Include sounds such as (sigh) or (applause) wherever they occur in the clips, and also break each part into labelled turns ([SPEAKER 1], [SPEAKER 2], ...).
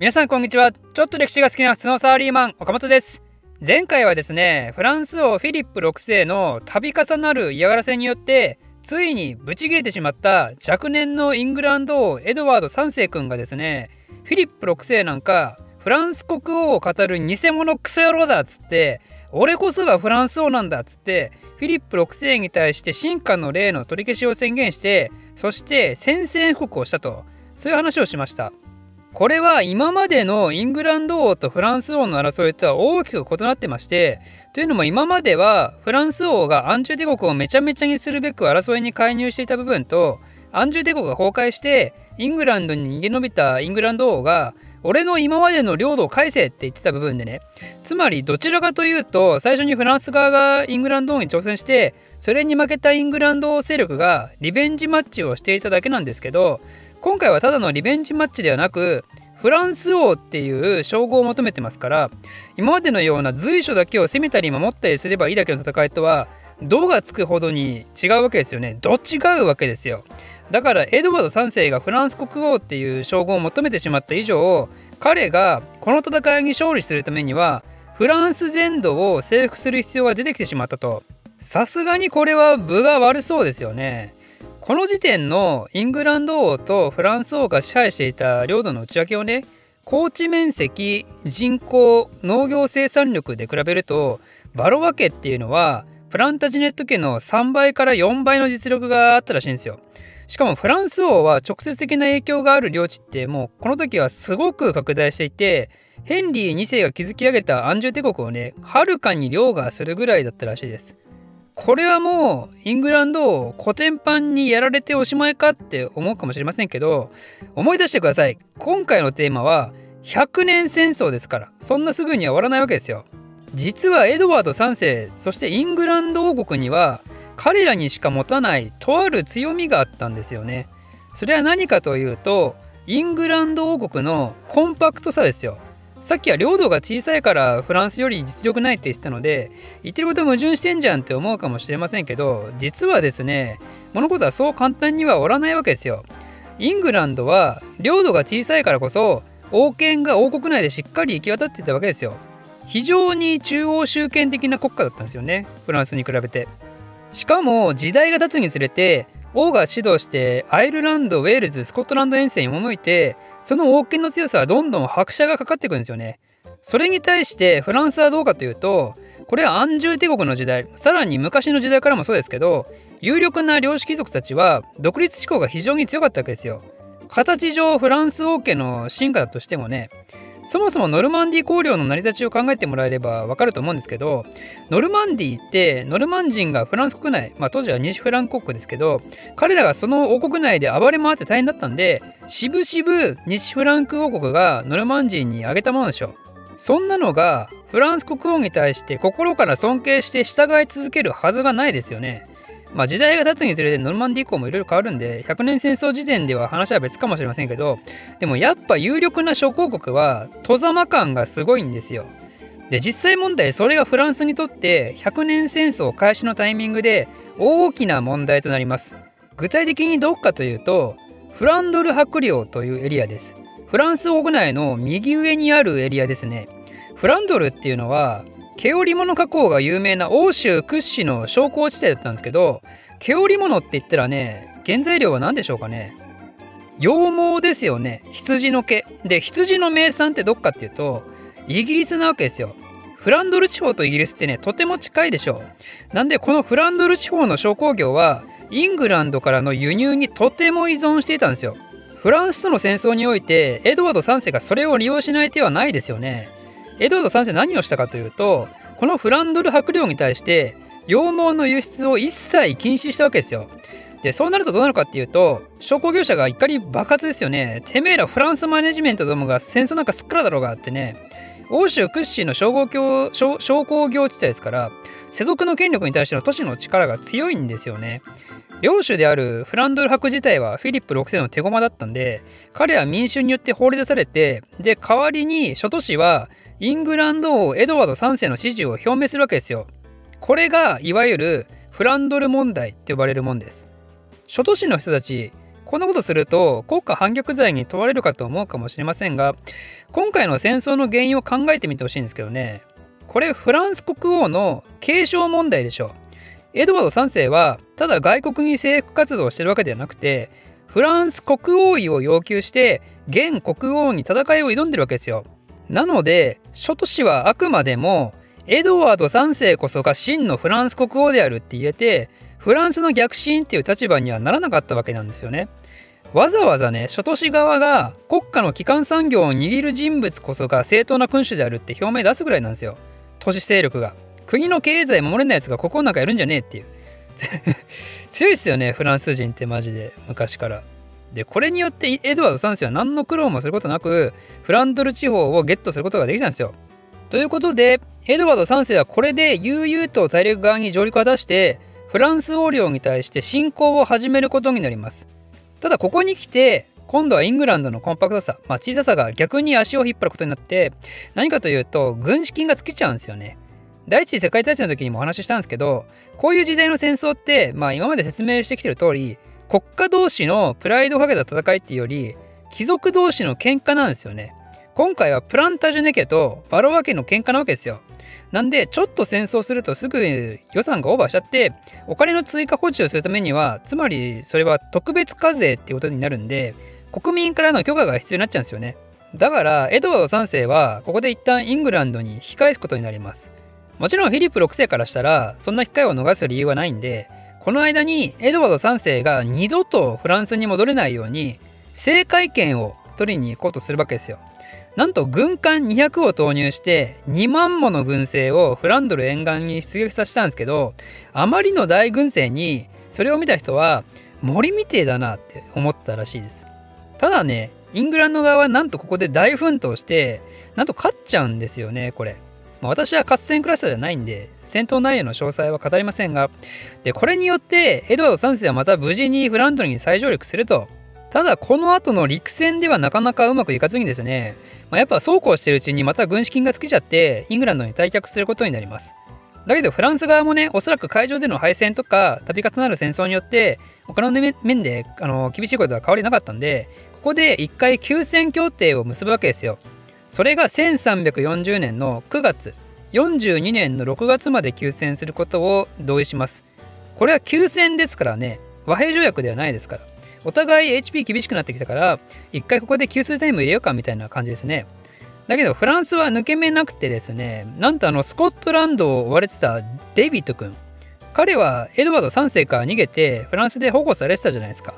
[SPEAKER 1] 皆さんこんにちは。ちょっと歴史が好きな普通のサラリーマン岡本です。前回はですねフランス王フィリップ6世の度重なる嫌がらせによってついにブチ切れてしまった若年のイングランド王エドワード3世君がですねフィリップ6世なんかフランス国王を語る偽物クソ野郎だっつって俺こそがフランス王なんだっつってフィリップ6世に対して進化の例の取り消しを宣言してそして宣戦布告をしたと。そういう話をしました。これは今までのイングランド王とフランス王の争いとは大きく異なってましてというのも今まではフランス王がアンジュ帝国をめちゃめちゃにするべく争いに介入していた部分とアンジュ帝国が崩壊してイングランドに逃げ延びたイングランド王が俺の今までの領土を返せって言ってた部分でねつまりどちらかというと最初にフランス側がイングランド王に挑戦してそれに負けたイングランド王勢力がリベンジマッチをしていただけなんですけど今回はただのリベンジマッチではなくフランス王っていう称号を求めてますから今までのような随所だけを攻めたり守ったりすればいいだけの戦いとは度がつくほどに違うわけですよね。ど違うわけですよ。だからエドワード3世がフランス国王っていう称号を求めてしまった以上彼がこの戦いに勝利するためにはフランス全土を征服する必要が出てきてしまったとさすがにこれは分が悪そうですよね。この時点のイングランド王とフランス王が支配していた領土の内訳をね高地面積人口農業生産力で比べるとバロワ家っていうのはプランタジネット家の3倍から4倍の実力があったらしいんですよ。しかもフランス王は直接的な影響がある領地ってもうこの時はすごく拡大していてヘンリー2世が築き上げたアンジュ帝国をねはるかに凌駕するぐらいだったらしいです。これはもうイングランドをコテンパンにやられておしまいかって思うかもしれませんけど思い出してください。今回のテーマは100年戦争ですから。そんなすぐには終わらないわけですよ。実はエドワード3世そしてイングランド王国には彼らにしか持たないとある強みがあったんですよね。それは何かというとイングランド王国のコンパクトさですよ。さっきは領土が小さいからフランスより実力ないって言ってたので言ってること矛盾してんじゃんって思うかもしれませんけど実はですね物事はそう簡単にはおらないわけですよ。イングランドは領土が小さいからこそ王権が王国内でしっかり行き渡ってたわけですよ。非常に中央集権的な国家だったんですよねフランスに比べて。しかも時代が経つにつれて王が指導してアイルランドウェールズスコットランド遠征に赴いてその王権の強さはどんどん拍車がかかっていくんですよね。それに対してフランスはどうかというとこれは安住帝国の時代さらに昔の時代からもそうですけど有力な領主貴族たちは独立志向が非常に強かったわけですよ。形上フランス王家の進化だとしてもねそもそもノルマンディー公領の成り立ちを考えてもらえればわかると思うんですけどノルマンディーってノルマン人がフランス国内、まあ、当時は西フラン国ですけど彼らがその王国内で暴れ回って大変だったんでしぶしぶ西フランク王国がノルマン人にあげたものでしょそんなのがフランス国王に対して心から尊敬して従い続けるはずがないですよね。まあ、時代が経つにつれてノルマンディ以降もいろいろ変わるんで100年戦争時点では話は別かもしれませんけどでもやっぱ有力な諸公国は戸ざま感がすごいんですよ。で実際問題それがフランスにとって100年戦争開始のタイミングで大きな問題となります。具体的にどこかというとフランドル伯領というエリアです。フランス国内の右上にあるエリアですね。フランドルっていうのは毛織物加工が有名な欧州屈指の商工地帯だったんですけど毛織物って言ったらね原材料は何でしょうかね？羊毛ですよね。羊の毛。で羊の名産ってどっかっていうとイギリスなわけですよ。フランドル地方とイギリスってねとても近いでしょう。なんでこのフランドル地方の商工業はイングランドからの輸入にとても依存していたんですよ。フランスとの戦争においてエドワード3世がそれを利用しない手はないですよね。エドワード3世何をしたかというとこのフランドル伯領に対して羊毛の輸出を一切禁止したわけですよ。でそうなるとどうなるかっていうと商工業者が怒り爆発ですよね。てめえらフランスマネジメントどもが戦争なんかすっからだろうがあってね欧州屈指の商業商工業地帯ですから世俗の権力に対しての都市の力が強いんですよね。領主であるフランドル伯自体はフィリップ6世の手駒だったんで彼は民衆によって放り出されてで代わりに諸都市はイングランド王エドワード3世の支持を表明するわけですよ。これがいわゆるフランドル問題って呼ばれるもんです。諸都市の人たちこんなことすると国家反逆罪に問われるかと思うかもしれませんが今回の戦争の原因を考えてみてほしいんですけどねこれフランス国王の継承問題でしょエドワード3世はただ外国に征服活動をしてるわけではなくてフランス国王位を要求して現国王に戦いを挑んでるわけですよなので諸都市はあくまでもエドワード3世こそが真のフランス国王であるって言えてフランスの逆進っていう立場にはならなかったわけなんですよね。わざわざね、諸都市側が国家の基幹産業を握る人物こそが正当な君主であるって表明出すぐらいなんですよ。都市勢力が。国の経済守れないやつがここなんかやるんじゃねえっていう。(laughs) 強いっすよね、フランス人ってマジで、昔から。で、これによってエドワード3世は何の苦労もすることなく、フランドル地方をゲットすることができたんですよ。ということで、エドワード3世はこれで悠々と大陸側に上陸を果たして、フランス王領に対して侵攻を始めることになります。ただここに来て今度はイングランドのコンパクトさ、まあ、小ささが逆に足を引っ張ることになって何かというと軍資金が尽きちゃうんですよね。第一次世界大戦の時にもお話ししたんですけどこういう時代の戦争って、まあ、今まで説明してきてる通り国家同士のプライドをかけた戦いっていうより貴族同士の喧嘩なんですよね。今回はプランタジュネ家とバロワ家の喧嘩なわけですよ。なんでちょっと戦争するとすぐ予算がオーバーしちゃってお金の追加補充をするためにはつまりそれは特別課税っていうことになるんで国民からの許可が必要になっちゃうんですよねだからエドワード3世はここで一旦イングランドに引き返すことになりますもちろんフィリップ6世からしたらそんな機会を逃す理由はないんでこの間にエドワード3世が二度とフランスに戻れないように政界権を取りに行こうとするわけですよ。なんと軍艦200を投入して2万もの軍勢をフランドル沿岸に出撃させたんですけどあまりの大軍勢にそれを見た人は森みてえだなって思ったらしいです。ただねイングランド側はなんとここで大奮闘してなんと勝っちゃうんですよねこれ、まあ、私は合戦クラスターではないんで戦闘内容の詳細は語りませんがでこれによってエドワード3世はまた無事にフランドに再上陸するとただこの後の陸戦ではなかなかうまくいかずにですねまあ、やっぱそうこうしてるうちにまた軍資金が尽きちゃってイングランドに退却することになります。だけどフランス側もねおそらく海上での敗戦とか度重なる戦争によって他の面であの厳しいことは変わりなかったんでここで一回休戦協定を結ぶわけですよ。それが1340年の9月42年の6月まで休戦することを同意します。これは休戦ですからね和平条約ではないですから。お互い HP 厳しくなってきたから一回ここで給水タイム入れようかみたいな感じですねだけどフランスは抜け目なくてですねなんとあのスコットランドを追われてたデイビッド君彼はエドワード3世から逃げてフランスで保護されてたじゃないですか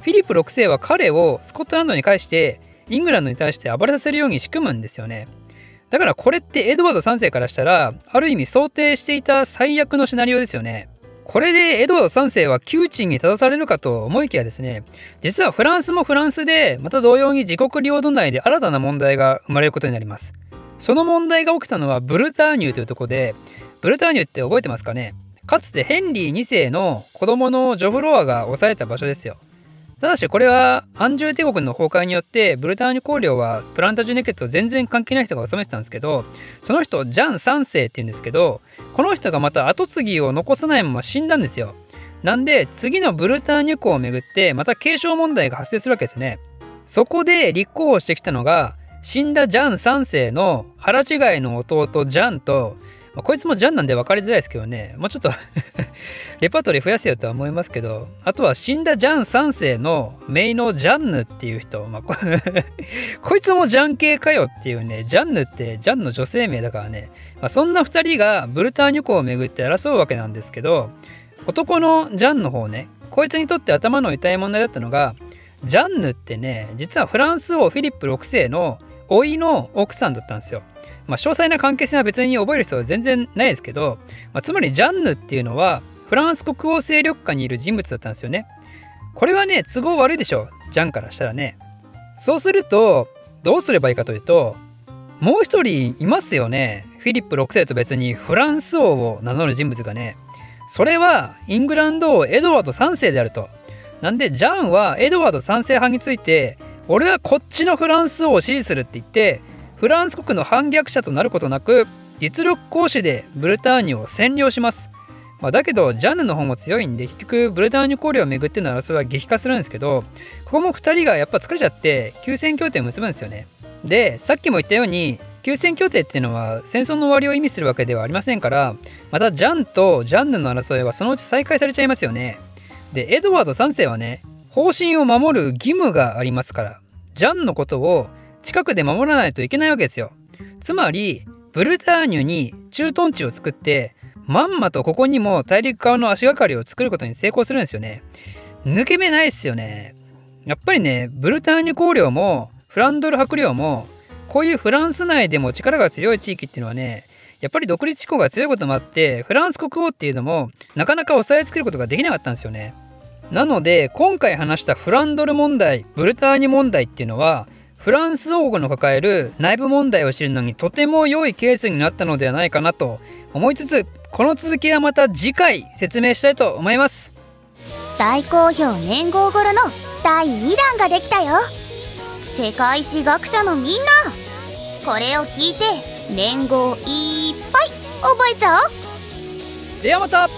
[SPEAKER 1] フィリップ6世は彼をスコットランドに返してイングランドに対して暴れさせるように仕組むんですよねだからこれってエドワード3世からしたらある意味想定していた最悪のシナリオですよねこれでエドワード3世は窮地に立たされるかと思いきやですね、実はフランスもフランスで、また同様に自国領土内で新たな問題が生まれることになります。その問題が起きたのはブルターニュというところで、ブルターニュって覚えてますかね？かつてヘンリー2世の子供のジョフロアが抑えた場所ですよ。ただしこれはアンジュー帝国の崩壊によってブルターニュ公領はプランタジュネケット全然関係ない人が治めてたんですけどその人ジャン3世って言うんですけどこの人がまた跡継ぎを残さないまま死んだんですよ。なんで次のブルターニュ公をめぐってまた継承問題が発生するわけですよね。そこで立候補してきたのが死んだジャン3世の腹違いの弟ジャンとまあ、こいつもジャンなんで分かりづらいですけどね、もうちょっと (laughs) レパートリー増やせよとは思いますけど、あとは死んだジャン3世のメイのジャンヌっていう人、まあ、こ (laughs) いつもジャン系かよっていうね、ジャンヌってジャンの女性名だからね、まあ、そんな2人がブルターニュ湖を巡って争うわけなんですけど、男のジャンの方ね、こいつにとって頭の痛い問題だったのが、ジャンヌってね、実はフランス王フィリップ6世の甥いの奥さんだったんですよ。まあ、詳細な関係性は別に覚える必要は全然ないですけど、まあ、つまりジャンヌっていうのはフランス国王勢力下にいる人物だったんですよね。これはね都合悪いでしょうジャンからしたらね。そうするとどうすればいいかというともう一人いますよねフィリップ6世と別にフランス王を名乗る人物がねそれはイングランド王エドワード3世であると。なんでジャンはエドワード3世派について俺はこっちのフランス王を支持するって言ってフランス国の反逆者となることなく実力行使でブルターニュを占領しますまあ、だけどジャンヌの方も強いんで結局ブルターニュ公領を巡っての争いは激化するんですけどここも2人がやっぱ疲れちゃって休戦協定を結ぶんですよね。でさっきも言ったように休戦協定っていうのは戦争の終わりを意味するわけではありませんからまたジャンとジャンヌの争いはそのうち再開されちゃいますよね。でエドワード3世はね方針を守る義務がありますからジャンのことを近くで守らないといけないわけですよ。つまりブルターニュに駐屯地を作ってまんまとここにも大陸側の足がかりを作ることに成功するんですよね。抜け目ないっすよね。やっぱりねブルターニュ公領もフランドル伯領もこういうフランス内でも力が強い地域っていうのはねやっぱり独立志向が強いこともあってフランス国王っていうのもなかなか抑えつけることができなかったんですよね。なので今回話したフランドル問題ブルターニュ問題っていうのはフランス王国の抱える内部問題を知るのにとても良いケースになったのではないかなと思いつつこの続きはまた次回説明したいと思います。
[SPEAKER 2] 大好評年号頃の第2弾ができたよ。世界史学者のみんな。これを聞いて年号いっぱい覚えちゃおう。
[SPEAKER 1] ではまた